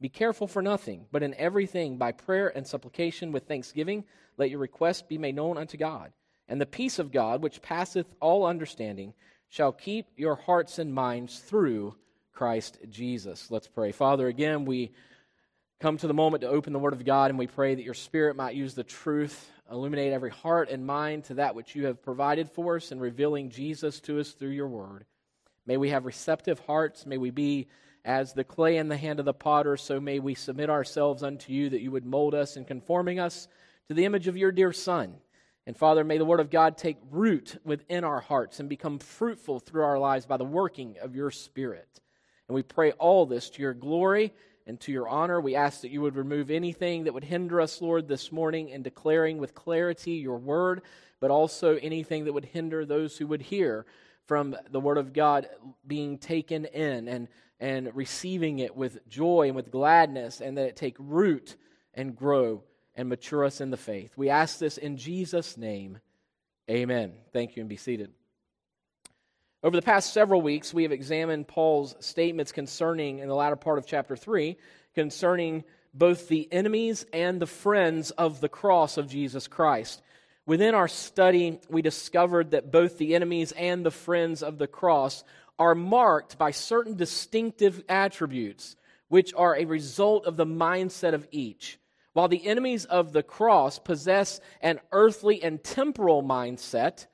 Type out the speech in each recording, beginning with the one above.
Be careful for nothing, but in everything, by prayer and supplication with thanksgiving, let your requests be made known unto God. And the peace of God, which passeth all understanding, shall keep your hearts and minds through Christ Jesus. Let's pray. Father, again, we come to the moment to open the Word of God, and we pray that your Spirit might use the truth, illuminate every heart and mind to that which you have provided for us in revealing Jesus to us through your Word. May we have receptive hearts. May we be as the clay in the hand of the potter, so may we submit ourselves unto you that you would mold us in conforming us to the image of your dear Son. And Father, may the Word of God take root within our hearts and become fruitful through our lives by the working of your Spirit. And we pray all this to your glory and to your honor. We ask that you would remove anything that would hinder us, Lord, this morning in declaring with clarity your word, but also anything that would hinder those who would hear from the Word of God being taken in and, and receiving it with joy and with gladness, and that it take root and grow and mature us in the faith. We ask this in Jesus' name. Amen. Thank you, and be seated. Over the past several weeks, we have examined Paul's statements concerning, in the latter part of chapter 3, concerning both the enemies and the friends of the cross of Jesus Christ. Within our study, we discovered that both the enemies and the friends of the cross are marked by certain distinctive attributes, which are a result of the mindset of each. While the enemies of the cross possess an earthly and temporal mindset,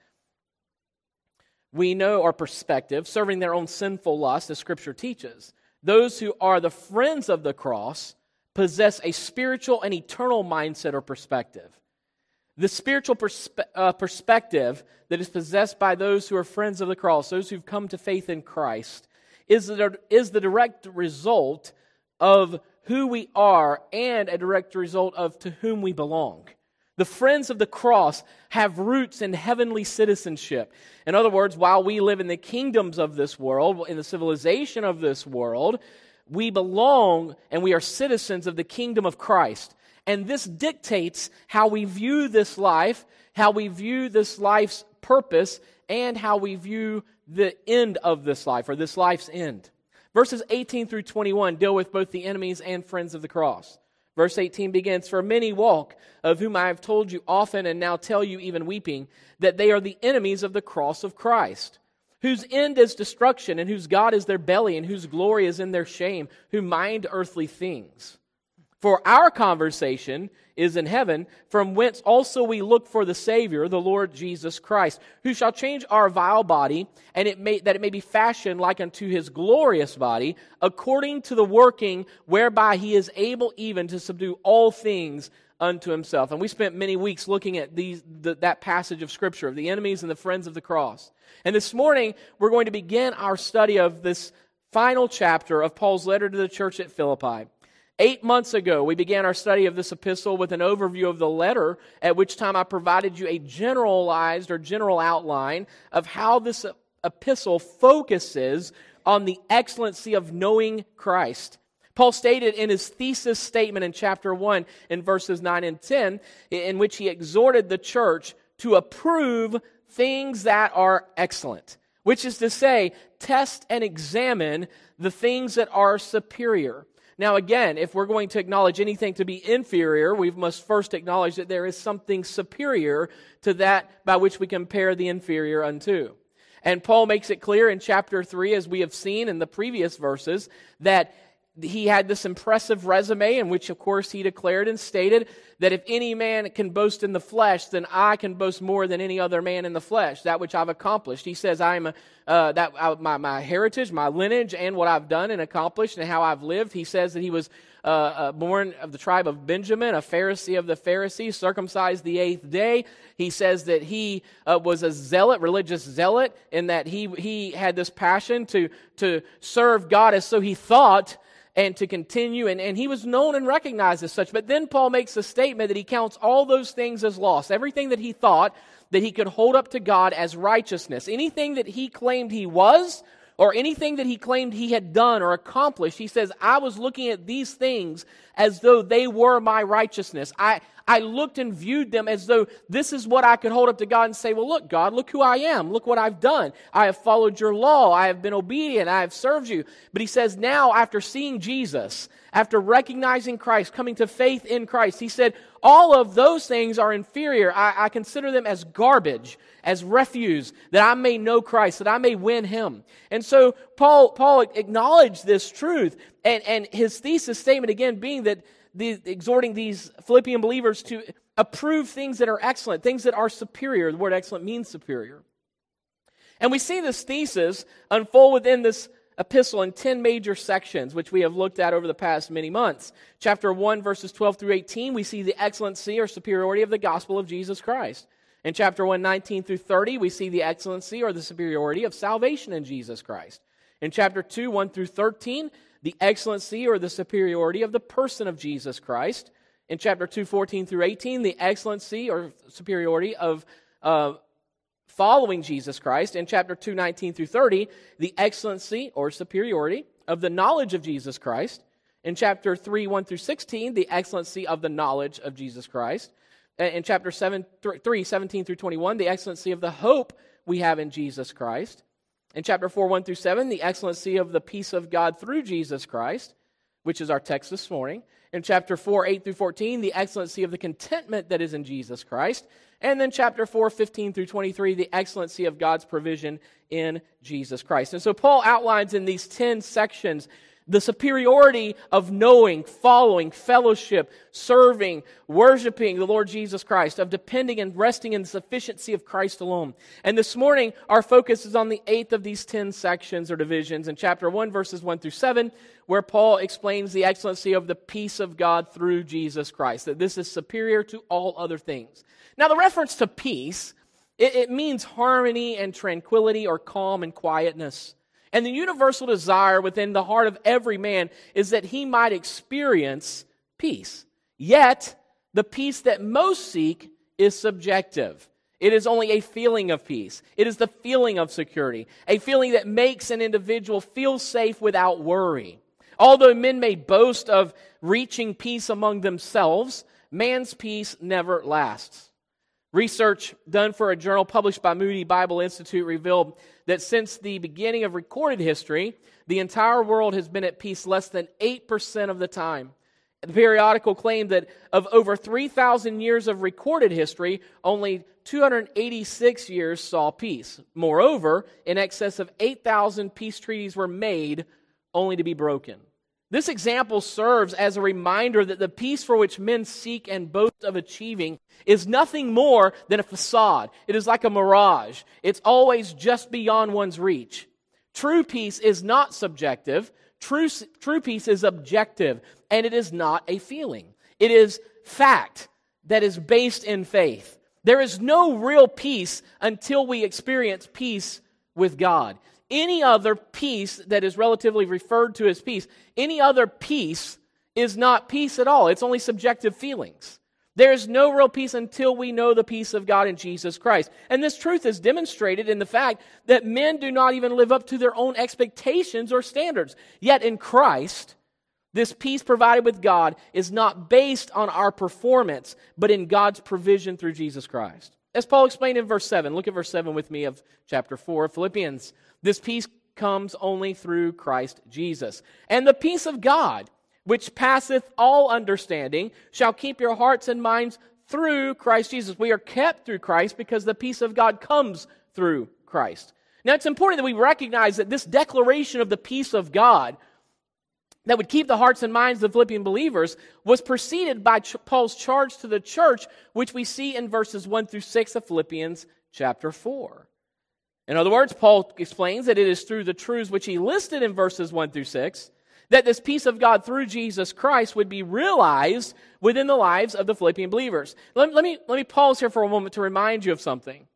we know our perspective, serving their own sinful lust, as Scripture teaches. Those who are the friends of the cross possess a spiritual and eternal mindset or perspective. The spiritual perspe- uh, perspective that is possessed by those who are friends of the cross, those who've come to faith in Christ, is the, is the direct result of who we are and a direct result of to whom we belong. The friends of the cross have roots in heavenly citizenship. In other words, while we live in the kingdoms of this world, in the civilization of this world, we belong and we are citizens of the kingdom of Christ. And this dictates how we view this life, how we view this life's purpose, and how we view the end of this life, or this life's end. Verses 18 through 21 deal with both the enemies and friends of the cross. Verse 18 begins For many walk, of whom I have told you often and now tell you even weeping, that they are the enemies of the cross of Christ, whose end is destruction, and whose God is their belly, and whose glory is in their shame, who mind earthly things. For our conversation is in heaven, from whence also we look for the Savior, the Lord Jesus Christ, who shall change our vile body, and it may, that it may be fashioned like unto his glorious body, according to the working whereby he is able even to subdue all things unto himself. And we spent many weeks looking at these, the, that passage of Scripture of the enemies and the friends of the cross. And this morning, we're going to begin our study of this final chapter of Paul's letter to the church at Philippi. Eight months ago, we began our study of this epistle with an overview of the letter, at which time I provided you a generalized or general outline of how this epistle focuses on the excellency of knowing Christ. Paul stated in his thesis statement in chapter 1 in verses 9 and 10, in which he exhorted the church to approve things that are excellent, which is to say, test and examine the things that are superior. Now, again, if we're going to acknowledge anything to be inferior, we must first acknowledge that there is something superior to that by which we compare the inferior unto. And Paul makes it clear in chapter 3, as we have seen in the previous verses, that he had this impressive resume in which, of course, he declared and stated that if any man can boast in the flesh, then I can boast more than any other man in the flesh, that which I've accomplished. He says, I'm a, uh, that uh, my, my heritage, my lineage, and what I've done and accomplished and how I've lived. He says that he was uh, uh, born of the tribe of Benjamin, a Pharisee of the Pharisees, circumcised the eighth day. He says that he uh, was a zealot, religious zealot, in that he, he had this passion to, to serve God as so he thought and to continue. And, and he was known and recognized as such. But then Paul makes a statement that he counts all those things as lost. Everything that he thought that he could hold up to God as righteousness. Anything that he claimed he was, or anything that he claimed he had done or accomplished, he says, I was looking at these things as though they were my righteousness. I, I looked and viewed them as though this is what I could hold up to God and say, Well, look, God, look who I am. Look what I've done. I have followed your law. I have been obedient. I have served you. But he says, Now, after seeing Jesus, after recognizing Christ, coming to faith in Christ, he said, All of those things are inferior. I, I consider them as garbage, as refuse, that I may know Christ, that I may win him. And so Paul, Paul acknowledged this truth, and, and his thesis statement again being that the, exhorting these Philippian believers to approve things that are excellent, things that are superior. The word excellent means superior. And we see this thesis unfold within this epistle in 10 major sections, which we have looked at over the past many months. Chapter 1, verses 12 through 18, we see the excellency or superiority of the gospel of Jesus Christ. In chapter 1, 19 through 30, we see the excellency or the superiority of salvation in Jesus Christ. In chapter 2, 1 through 13, the excellency or the superiority of the person of Jesus Christ. In chapter 2, 14 through 18, the excellency or superiority of uh, following Jesus Christ. In chapter 2, 19 through 30, the excellency or superiority of the knowledge of Jesus Christ. In chapter 3, 1 through 16, the excellency of the knowledge of Jesus Christ. In chapter 7, 3, 17 through 21, the excellency of the hope we have in Jesus Christ. In chapter 4, 1 through 7, the excellency of the peace of God through Jesus Christ, which is our text this morning. In chapter 4, 8 through 14, the excellency of the contentment that is in Jesus Christ. And then chapter 4, 15 through 23, the excellency of God's provision in Jesus Christ. And so Paul outlines in these 10 sections the superiority of knowing, following, fellowship, serving, worshiping the Lord Jesus Christ, of depending and resting in the sufficiency of Christ alone. And this morning, our focus is on the eighth of these ten sections or divisions in chapter 1, verses 1 through 7, where Paul explains the excellency of the peace of God through Jesus Christ, that this is superior to all other things. Now, the reference to peace, it, it means harmony and tranquility or calm and quietness. And the universal desire within the heart of every man is that he might experience peace. Yet, the peace that most seek is subjective. It is only a feeling of peace. It is the feeling of security, a feeling that makes an individual feel safe without worry. Although men may boast of reaching peace among themselves, man's peace never lasts. Research done for a journal published by Moody Bible Institute revealed that since the beginning of recorded history, the entire world has been at peace less than 8% of the time. The periodical claimed that of over 3,000 years of recorded history, only 286 years saw peace. Moreover, in excess of 8,000 peace treaties were made only to be broken. This example serves as a reminder that the peace for which men seek and boast of achieving is nothing more than a facade. It is like a mirage. It's always just beyond one's reach. True peace is not subjective. True, true peace is objective, and it is not a feeling. It is fact that is based in faith. There is no real peace until we experience peace with God any other peace that is relatively referred to as peace, any other peace is not peace at all. It's only subjective feelings. There is no real peace until we know the peace of God in Jesus Christ. And this truth is demonstrated in the fact that men do not even live up to their own expectations or standards. Yet in Christ, this peace provided with God is not based on our performance, but in God's provision through Jesus Christ. As Paul explained in verse 7, look at verse 7 with me of chapter 4 of Philippians. This peace comes only through Christ Jesus. And the peace of God, which passeth all understanding, shall keep your hearts and minds through Christ Jesus. We are kept through Christ because the peace of God comes through Christ. Now, it's important that we recognize that this declaration of the peace of God that would keep the hearts and minds of Philippian believers was preceded by Paul's charge to the church, which we see in verses 1 through 6 of Philippians chapter 4. In other words, Paul explains that it is through the truths which he listed in verses 1 through 6 that this peace of God through Jesus Christ would be realized within the lives of the Philippian believers. Let, let, me, let me pause here for a moment to remind you of something.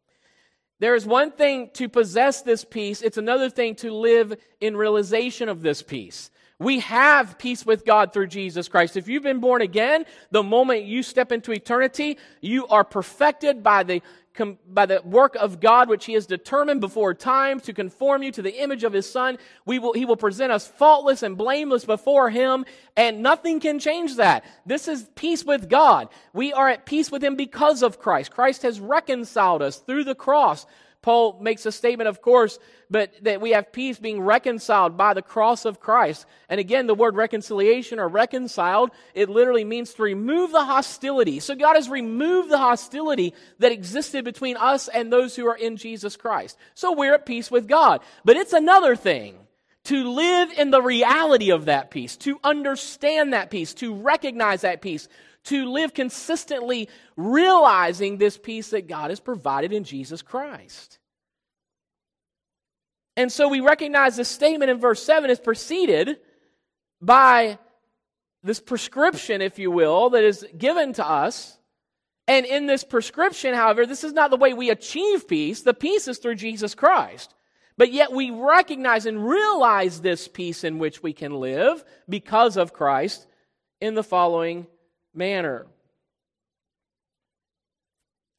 There is one thing to possess this peace, it's another thing to live in realization of this peace. We have peace with God through Jesus Christ. If you've been born again, the moment you step into eternity, you are perfected by the by the work of God, which He has determined before time to conform you to the image of His Son. We will, he will present us faultless and blameless before Him, and nothing can change that. This is peace with God. We are at peace with Him because of Christ. Christ has reconciled us through the cross. Paul makes a statement, of course, but that we have peace being reconciled by the cross of Christ. And again, the word reconciliation or reconciled, it literally means to remove the hostility. So God has removed the hostility that existed between us and those who are in Jesus Christ. So we're at peace with God. But it's another thing to live in the reality of that peace, to understand that peace, to recognize that peace, to live consistently realizing this peace that God has provided in Jesus Christ. And so we recognize this statement in verse 7 is preceded by this prescription, if you will, that is given to us. And in this prescription, however, this is not the way we achieve peace. The peace is through Jesus Christ. But yet we recognize and realize this peace in which we can live because of Christ in the following manner.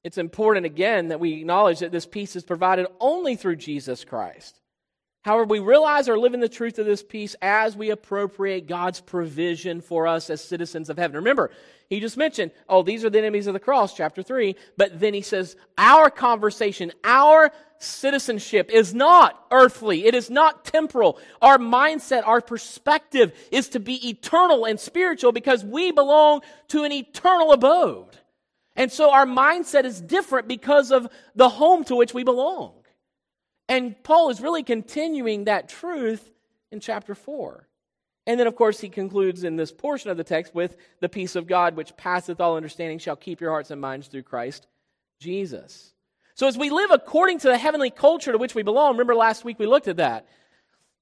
It's important, again, that we acknowledge that this peace is provided only through Jesus Christ. However, we realize or live in the truth of this peace as we appropriate God's provision for us as citizens of heaven. Remember, he just mentioned, oh, these are the enemies of the cross, chapter 3. But then he says, our conversation, our citizenship is not earthly. It is not temporal. Our mindset, our perspective is to be eternal and spiritual because we belong to an eternal abode. And so our mindset is different because of the home to which we belong. And Paul is really continuing that truth in chapter 4. And then, of course, he concludes in this portion of the text with the peace of God, which passeth all understanding, shall keep your hearts and minds through Christ Jesus. So, as we live according to the heavenly culture to which we belong, remember last week we looked at that.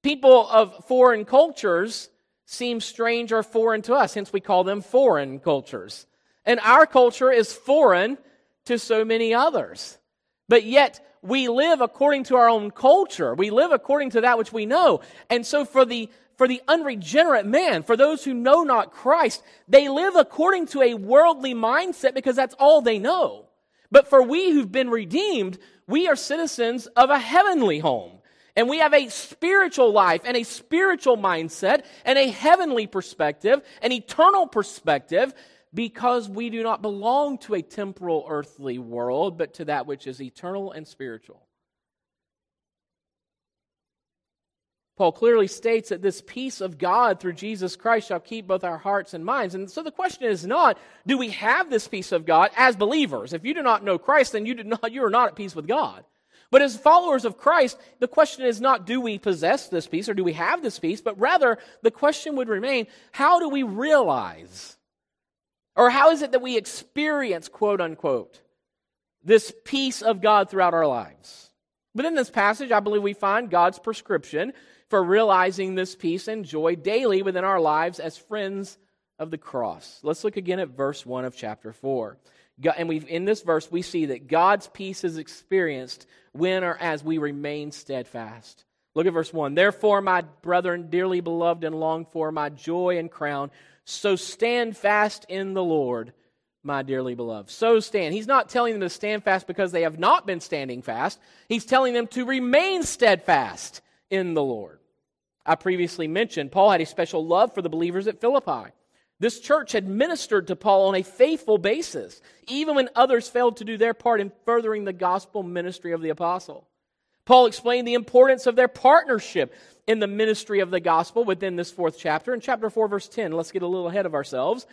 People of foreign cultures seem strange or foreign to us, hence we call them foreign cultures. And our culture is foreign to so many others. But yet, we live according to our own culture. We live according to that which we know. And so for the for the unregenerate man, for those who know not Christ, they live according to a worldly mindset because that's all they know. But for we who've been redeemed, we are citizens of a heavenly home. And we have a spiritual life and a spiritual mindset and a heavenly perspective, an eternal perspective because we do not belong to a temporal earthly world, but to that which is eternal and spiritual. Paul clearly states that this peace of God through Jesus Christ shall keep both our hearts and minds. And so the question is not, do we have this peace of God as believers? If you do not know Christ, then you, do not, you are not at peace with God. But as followers of Christ, the question is not, do we possess this peace or do we have this peace? But rather, the question would remain, how do we realize or how is it that we experience, quote unquote, this peace of God throughout our lives? But in this passage, I believe we find God's prescription for realizing this peace and joy daily within our lives as friends of the cross. Let's look again at verse 1 of chapter 4. and we in this verse, we see that God's peace is experienced when or as we remain steadfast. Look at verse 1. Therefore, my brethren, dearly beloved and longed for, my joy and crown, so stand fast in the Lord, my dearly beloved. So stand. He's not telling them to stand fast because they have not been standing fast. He's telling them to remain steadfast in the Lord. I previously mentioned Paul had a special love for the believers at Philippi. This church had ministered to Paul on a faithful basis, even when others failed to do their part in furthering the gospel ministry of the apostle. Paul explained the importance of their partnership in the ministry of the gospel within this fourth chapter. In chapter 4, verse 10, let's get a little ahead of ourselves.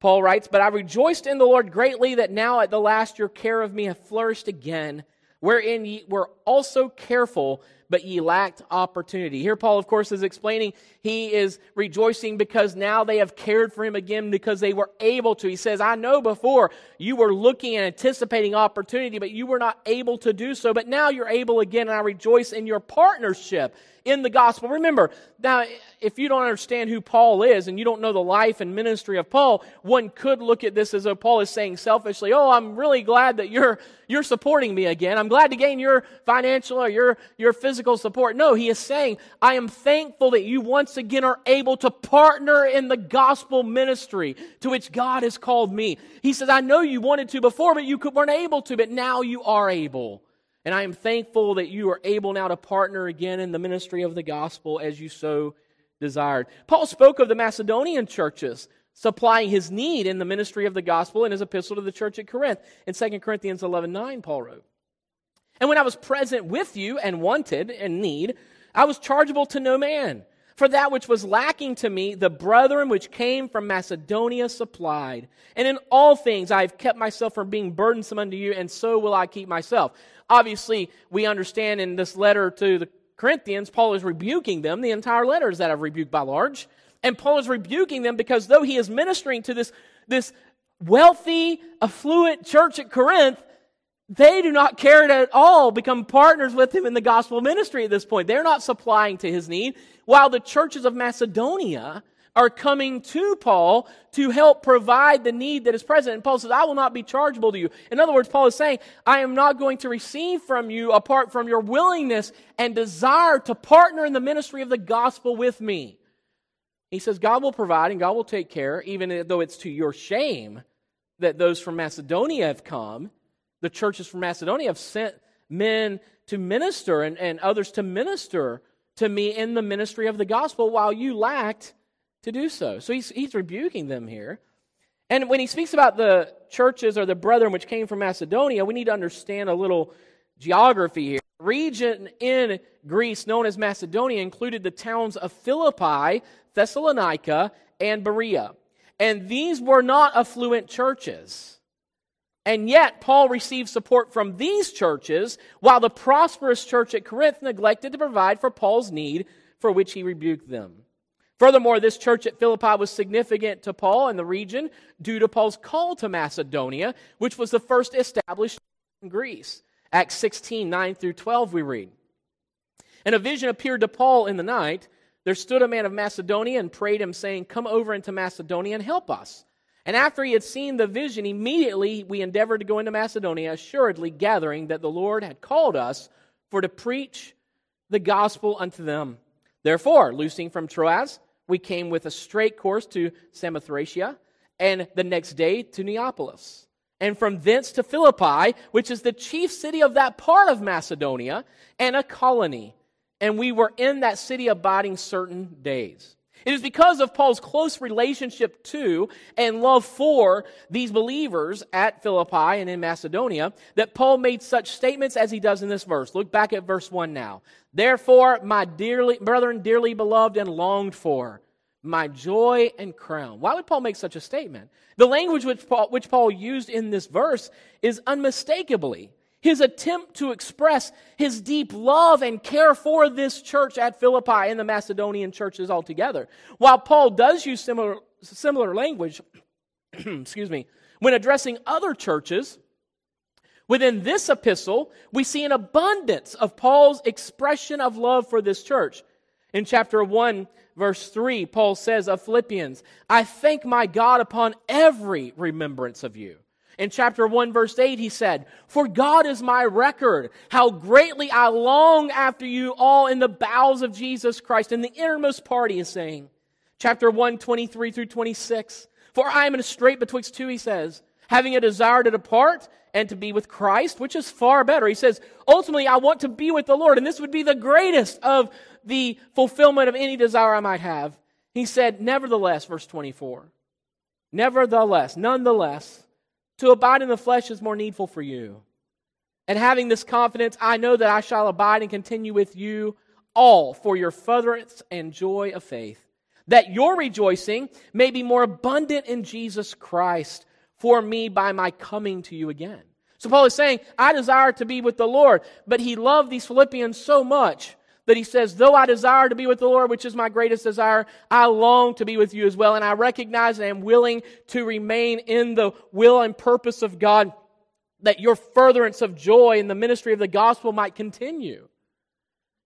Paul writes, But I rejoiced in the Lord greatly that now at the last your care of me hath flourished again, wherein ye were also careful but ye lacked opportunity. Here, Paul, of course, is explaining he is rejoicing because now they have cared for him again because they were able to. He says, I know before you were looking and anticipating opportunity, but you were not able to do so. But now you're able again, and I rejoice in your partnership in the gospel. Remember, now, if you don't understand who Paul is and you don't know the life and ministry of Paul, one could look at this as though Paul is saying selfishly, Oh, I'm really glad that you're, you're supporting me again. I'm glad to gain your financial or your, your physical support. No, he is saying, I am thankful that you once again are able to partner in the gospel ministry to which God has called me. He says, I know you wanted to before, but you weren't able to, but now you are able. And I am thankful that you are able now to partner again in the ministry of the gospel as you so desired. Paul spoke of the Macedonian churches supplying his need in the ministry of the gospel in his epistle to the church at Corinth. In 2 Corinthians 11 9, Paul wrote, And when I was present with you and wanted and need, I was chargeable to no man. For that which was lacking to me, the brethren which came from Macedonia supplied. And in all things I have kept myself from being burdensome unto you, and so will I keep myself. Obviously, we understand in this letter to the Corinthians, Paul is rebuking them. The entire letter is that of rebuke by large. And Paul is rebuking them because though he is ministering to this, this wealthy, affluent church at Corinth, they do not care to at all become partners with him in the gospel ministry at this point. They're not supplying to his need, while the churches of Macedonia are coming to Paul to help provide the need that is present. And Paul says, I will not be chargeable to you. In other words, Paul is saying, I am not going to receive from you apart from your willingness and desire to partner in the ministry of the gospel with me. He says, God will provide and God will take care, even though it's to your shame that those from Macedonia have come. The churches from Macedonia have sent men to minister and, and others to minister to me in the ministry of the gospel while you lacked to do so. So he's, he's rebuking them here. And when he speaks about the churches or the brethren which came from Macedonia, we need to understand a little geography here. The region in Greece known as Macedonia included the towns of Philippi, Thessalonica, and Berea. And these were not affluent churches. And yet, Paul received support from these churches, while the prosperous church at Corinth neglected to provide for Paul's need, for which he rebuked them. Furthermore, this church at Philippi was significant to Paul in the region due to Paul's call to Macedonia, which was the first established in Greece. Acts 16, 9 through 12, we read. And a vision appeared to Paul in the night. There stood a man of Macedonia and prayed him, saying, Come over into Macedonia and help us. And after he had seen the vision, immediately we endeavored to go into Macedonia, assuredly gathering that the Lord had called us for to preach the gospel unto them. Therefore, loosing from Troas, we came with a straight course to Samothracia, and the next day to Neapolis. And from thence to Philippi, which is the chief city of that part of Macedonia, and a colony. And we were in that city abiding certain days. It is because of Paul's close relationship to and love for these believers at Philippi and in Macedonia that Paul made such statements as he does in this verse. Look back at verse 1 now. Therefore, my dearly, brethren, dearly beloved and longed for, my joy and crown. Why would Paul make such a statement? The language which Paul, which Paul used in this verse is unmistakably his attempt to express his deep love and care for this church at Philippi and the Macedonian churches altogether. While Paul does use similar, similar language, excuse me, when addressing other churches, within this epistle, we see an abundance of Paul's expression of love for this church. In chapter 1, verse 3, Paul says of Philippians, I thank my God upon every remembrance of you. In chapter 1, verse 8, he said, For God is my record, how greatly I long after you all in the bowels of Jesus Christ. And the innermost party is saying, chapter 1, 23 through 26, For I am in a strait betwixt two, he says, having a desire to depart and to be with Christ, which is far better. He says, Ultimately, I want to be with the Lord, and this would be the greatest of the fulfillment of any desire I might have. He said, Nevertheless, verse 24, Nevertheless, nonetheless, to abide in the flesh is more needful for you. And having this confidence, I know that I shall abide and continue with you all for your furtherance and joy of faith, that your rejoicing may be more abundant in Jesus Christ for me by my coming to you again. So Paul is saying, I desire to be with the Lord, but he loved these Philippians so much that he says, Though I desire to be with the Lord, which is my greatest desire, I long to be with you as well. And I recognize and am willing to remain in the will and purpose of God that your furtherance of joy in the ministry of the gospel might continue.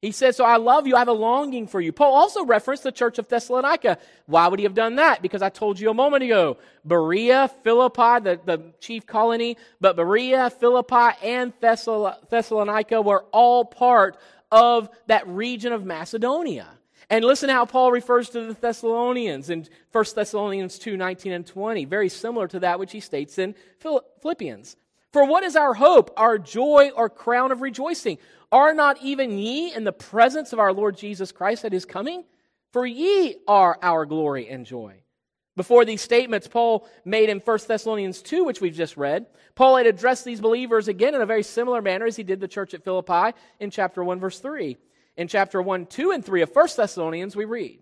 He says, So I love you. I have a longing for you. Paul also referenced the church of Thessalonica. Why would he have done that? Because I told you a moment ago Berea, Philippi, the, the chief colony, but Berea, Philippi, and Thessalonica were all part of that region of Macedonia. And listen how Paul refers to the Thessalonians in 1 Thessalonians 2 19 and 20, very similar to that which he states in Philippians. For what is our hope, our joy, or crown of rejoicing? Are not even ye in the presence of our Lord Jesus Christ at his coming? For ye are our glory and joy. Before these statements Paul made in 1 Thessalonians 2, which we've just read, Paul had addressed these believers again in a very similar manner as he did the church at Philippi in chapter 1, verse 3. In chapter 1, 2, and 3 of 1 Thessalonians, we read,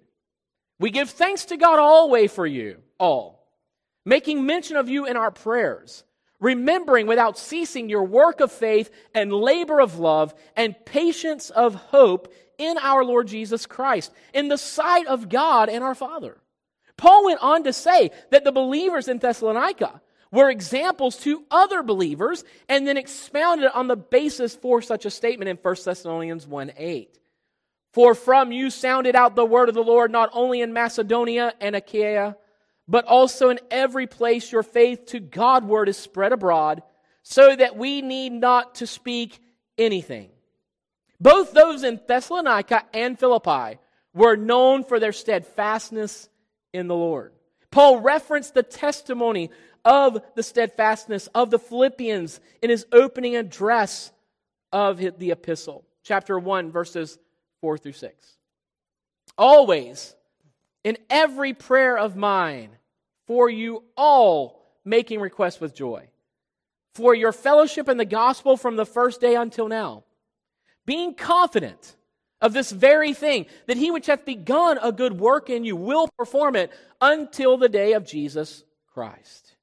We give thanks to God always for you, all, making mention of you in our prayers, remembering without ceasing your work of faith and labor of love and patience of hope in our Lord Jesus Christ, in the sight of God and our Father. Paul went on to say that the believers in Thessalonica were examples to other believers and then expounded on the basis for such a statement in 1 Thessalonians 1 8. For from you sounded out the word of the Lord not only in Macedonia and Achaia, but also in every place your faith to Godward is spread abroad, so that we need not to speak anything. Both those in Thessalonica and Philippi were known for their steadfastness in the Lord. Paul referenced the testimony of the steadfastness of the Philippians in his opening address of the epistle, chapter 1, verses 4 through 6. Always, in every prayer of mine, for you all making requests with joy, for your fellowship in the gospel from the first day until now, being confident of this very thing, that he which hath begun a good work in you will perform it until the day of Jesus Christ.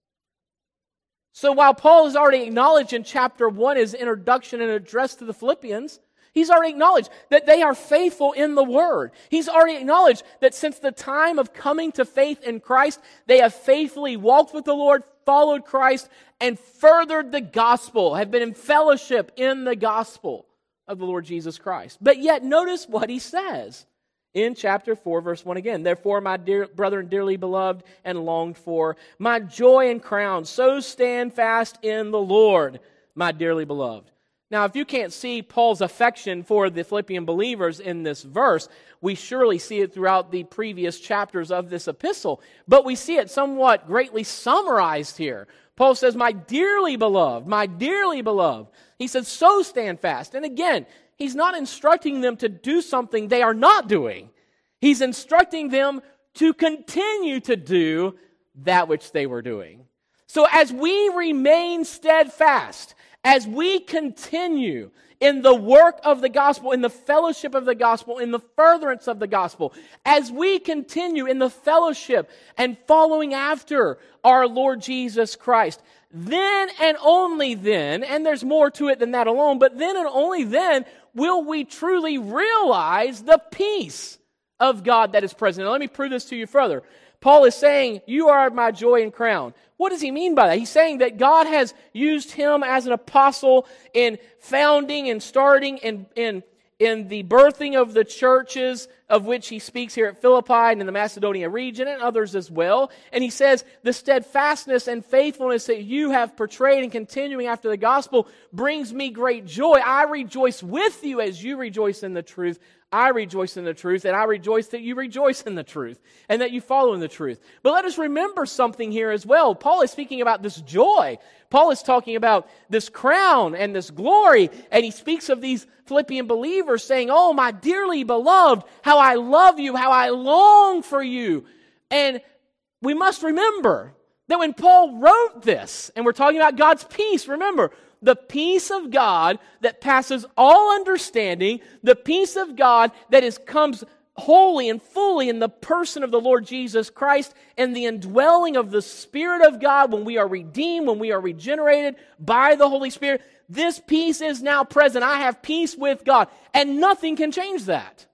So while Paul has already acknowledged in chapter 1 his introduction and address to the Philippians, He's already acknowledged that they are faithful in the Word. He's already acknowledged that since the time of coming to faith in Christ, they have faithfully walked with the Lord, followed Christ, and furthered the gospel, have been in fellowship in the gospel of the Lord Jesus Christ. But yet, notice what he says in chapter 4, verse 1 again. Therefore, my dear brethren, dearly beloved and longed for, my joy and crown, so stand fast in the Lord, my dearly beloved. Now, if you can't see Paul's affection for the Philippian believers in this verse, we surely see it throughout the previous chapters of this epistle. But we see it somewhat greatly summarized here. Paul says, My dearly beloved, my dearly beloved. He says, So stand fast. And again, he's not instructing them to do something they are not doing, he's instructing them to continue to do that which they were doing. So as we remain steadfast, as we continue in the work of the gospel, in the fellowship of the gospel, in the furtherance of the gospel, as we continue in the fellowship and following after our Lord Jesus Christ, then and only then, and there's more to it than that alone, but then and only then will we truly realize the peace of God that is present. Now, let me prove this to you further. Paul is saying, You are my joy and crown. What does he mean by that? He's saying that God has used him as an apostle in founding and starting and in, in the birthing of the churches of which he speaks here at Philippi and in the Macedonia region and others as well. And he says, the steadfastness and faithfulness that you have portrayed and continuing after the gospel brings me great joy. I rejoice with you as you rejoice in the truth I rejoice in the truth, and I rejoice that you rejoice in the truth and that you follow in the truth. But let us remember something here as well. Paul is speaking about this joy. Paul is talking about this crown and this glory, and he speaks of these Philippian believers saying, Oh, my dearly beloved, how I love you, how I long for you. And we must remember that when Paul wrote this, and we're talking about God's peace, remember, the peace of God that passes all understanding, the peace of God that is comes wholly and fully in the person of the Lord Jesus Christ and the indwelling of the Spirit of God when we are redeemed, when we are regenerated by the Holy Spirit. This peace is now present. I have peace with God, and nothing can change that.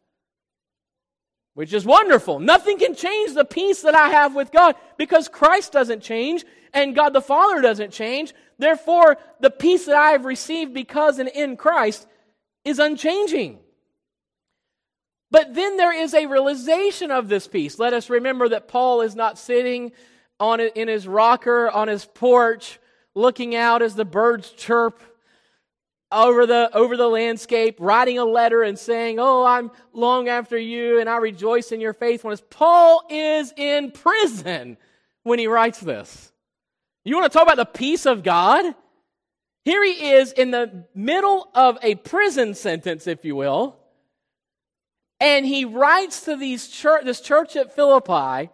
Which is wonderful. Nothing can change the peace that I have with God because Christ doesn't change and God the Father doesn't change. Therefore, the peace that I have received because and in Christ is unchanging. But then there is a realization of this peace. Let us remember that Paul is not sitting on in his rocker on his porch looking out as the birds chirp over the over the landscape, writing a letter and saying, "Oh, I'm long after you, and I rejoice in your faithfulness." Paul is in prison when he writes this. You want to talk about the peace of God? Here he is in the middle of a prison sentence, if you will, and he writes to these church, this church at Philippi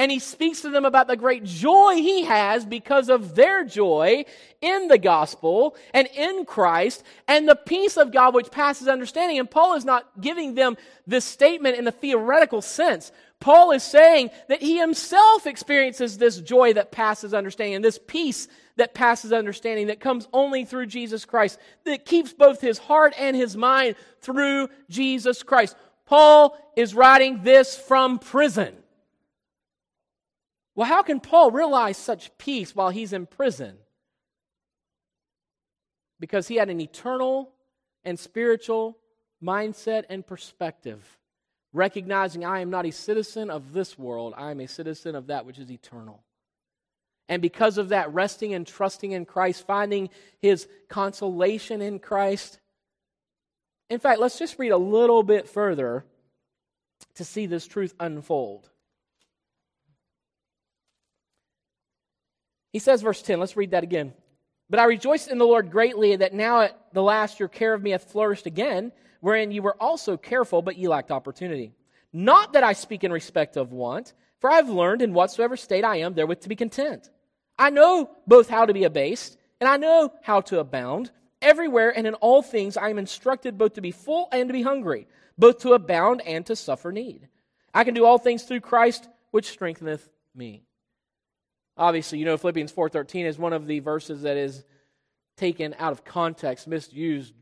and he speaks to them about the great joy he has because of their joy in the gospel and in Christ and the peace of God which passes understanding. And Paul is not giving them this statement in a theoretical sense. Paul is saying that he himself experiences this joy that passes understanding and this peace that passes understanding that comes only through Jesus Christ, that keeps both his heart and his mind through Jesus Christ. Paul is writing this from prison. Well, how can Paul realize such peace while he's in prison? Because he had an eternal and spiritual mindset and perspective, recognizing I am not a citizen of this world, I am a citizen of that which is eternal. And because of that, resting and trusting in Christ, finding his consolation in Christ. In fact, let's just read a little bit further to see this truth unfold. He says, verse 10, let's read that again. But I rejoice in the Lord greatly that now at the last your care of me hath flourished again, wherein you were also careful, but ye lacked opportunity. Not that I speak in respect of want, for I have learned in whatsoever state I am therewith to be content. I know both how to be abased, and I know how to abound. Everywhere and in all things I am instructed both to be full and to be hungry, both to abound and to suffer need. I can do all things through Christ, which strengtheneth me. Obviously, you know Philippians 4:13 is one of the verses that is taken out of context, misused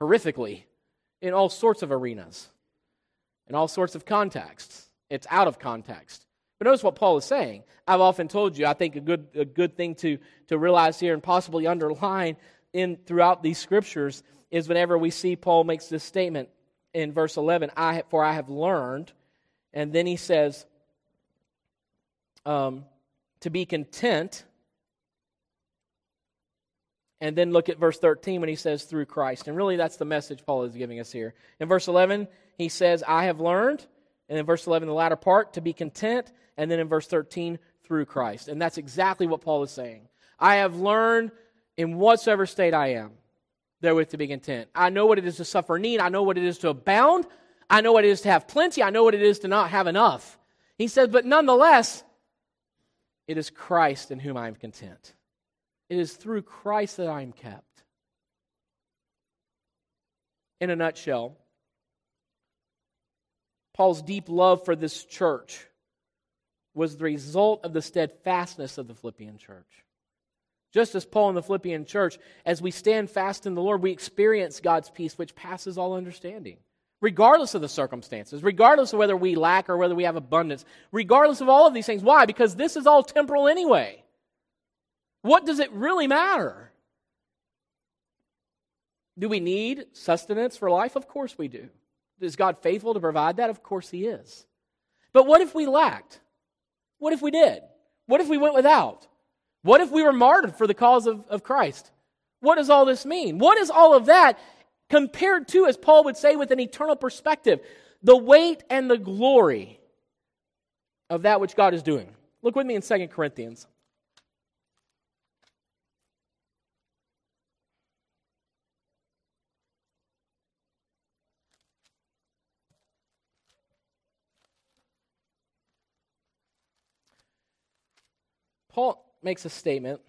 horrifically in all sorts of arenas, in all sorts of contexts. It's out of context. But notice what Paul is saying. I've often told you, I think a good, a good thing to, to realize here and possibly underline in throughout these scriptures is whenever we see Paul makes this statement in verse 11, I, for I have learned, and then he says, um, to be content. And then look at verse 13 when he says, through Christ. And really, that's the message Paul is giving us here. In verse 11, he says, I have learned. And in verse 11, the latter part, to be content. And then in verse 13, through Christ. And that's exactly what Paul is saying. I have learned in whatsoever state I am, therewith to be content. I know what it is to suffer need. I know what it is to abound. I know what it is to have plenty. I know what it is to not have enough. He says, but nonetheless, it is Christ in whom I am content. It is through Christ that I am kept. In a nutshell, Paul's deep love for this church was the result of the steadfastness of the Philippian church. Just as Paul and the Philippian church, as we stand fast in the Lord, we experience God's peace, which passes all understanding regardless of the circumstances, regardless of whether we lack or whether we have abundance, regardless of all of these things. Why? Because this is all temporal anyway. What does it really matter? Do we need sustenance for life? Of course we do. Is God faithful to provide that? Of course He is. But what if we lacked? What if we did? What if we went without? What if we were martyred for the cause of, of Christ? What does all this mean? What is all of that compared to, as Paul would say, with an eternal perspective, the weight and the glory of that which God is doing. Look with me in 2 Corinthians. Paul makes a statement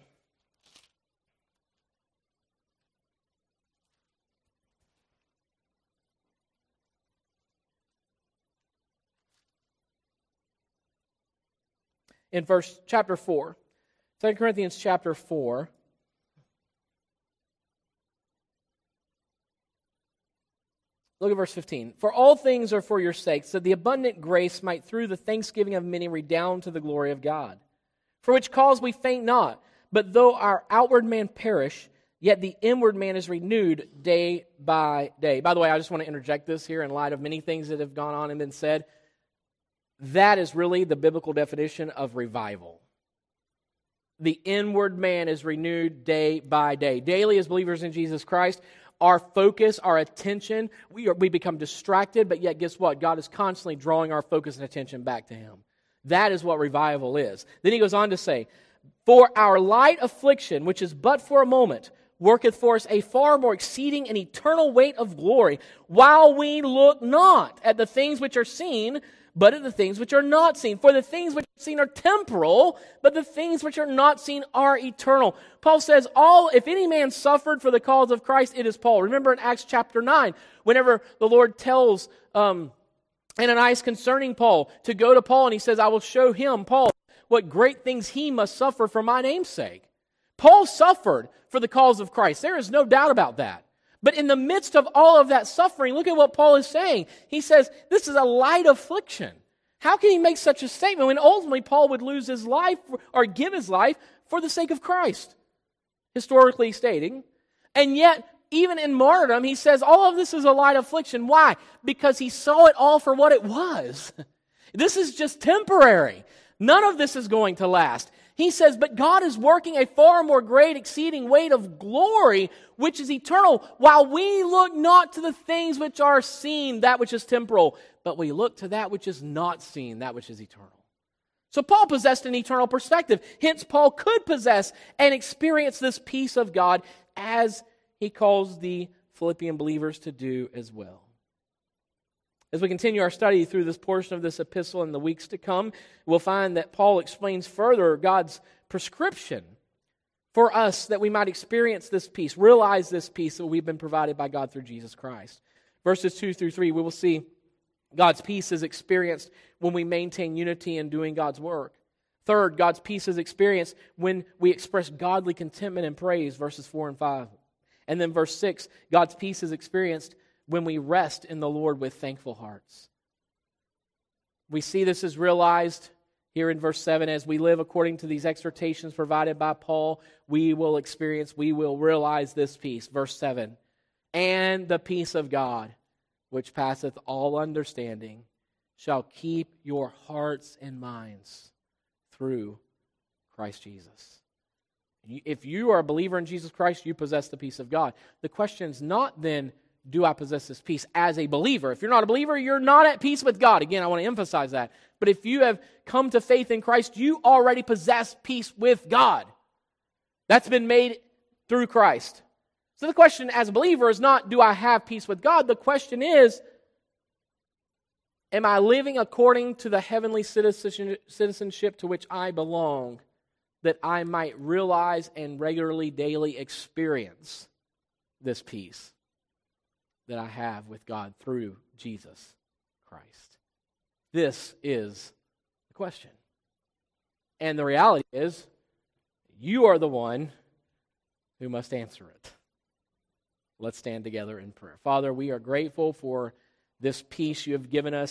in verse chapter 4. 2 Corinthians chapter 4. Look at verse 15. For all things are for your sakes, that the abundant grace might through the thanksgiving of many redound to the glory of God. For which cause we faint not, but though our outward man perish, yet the inward man is renewed day by day. By the way, I just want to interject this here in light of many things that have gone on and been said. That is really the biblical definition of revival. the inward man is renewed day by day. Daily, as believers in Jesus Christ, our focus, our attention, we, are, we become distracted, but yet, guess what? God is constantly drawing our focus and attention back to Him. That is what revival is. Then he goes on to say, For our light affliction, which is but for a moment, worketh for us a far more exceeding and eternal weight of glory, while we look not at the things which are seen, but at the things which are not seen. For the things which are seen are temporal, but the things which are not seen are eternal. Paul says, All if any man suffered for the cause of Christ, it is Paul. Remember in Acts chapter 9, whenever the Lord tells um, Ananias concerning Paul to go to Paul, and he says, I will show him, Paul, what great things he must suffer for my name's sake. Paul suffered for the cause of Christ. There is no doubt about that. But in the midst of all of that suffering, look at what Paul is saying. He says, This is a light affliction. How can he make such a statement when ultimately Paul would lose his life or give his life for the sake of Christ? Historically stating. And yet, even in martyrdom, he says all of this is a light affliction. Why? Because he saw it all for what it was. This is just temporary. None of this is going to last. He says, But God is working a far more great, exceeding weight of glory, which is eternal, while we look not to the things which are seen, that which is temporal, but we look to that which is not seen, that which is eternal. So Paul possessed an eternal perspective. Hence, Paul could possess and experience this peace of God as he calls the Philippian believers to do as well. As we continue our study through this portion of this epistle in the weeks to come, we'll find that Paul explains further God's prescription for us that we might experience this peace, realize this peace that we've been provided by God through Jesus Christ. Verses 2 through 3, we will see God's peace is experienced when we maintain unity in doing God's work. Third, God's peace is experienced when we express godly contentment and praise, verses 4 and 5. And then verse 6, God's peace is experienced when we rest in the Lord with thankful hearts. We see this is realized here in verse 7 as we live according to these exhortations provided by Paul, we will experience, we will realize this peace. Verse 7 And the peace of God, which passeth all understanding, shall keep your hearts and minds through Christ Jesus. If you are a believer in Jesus Christ, you possess the peace of God. The question is not then, do I possess this peace as a believer? If you're not a believer, you're not at peace with God. Again, I want to emphasize that. But if you have come to faith in Christ, you already possess peace with God. That's been made through Christ. So the question as a believer is not, do I have peace with God? The question is, am I living according to the heavenly citizenship to which I belong that I might realize and regularly, daily experience this peace? that I have with God through Jesus Christ? This is the question. And the reality is, you are the one who must answer it. Let's stand together in prayer. Father, we are grateful for this peace you have given us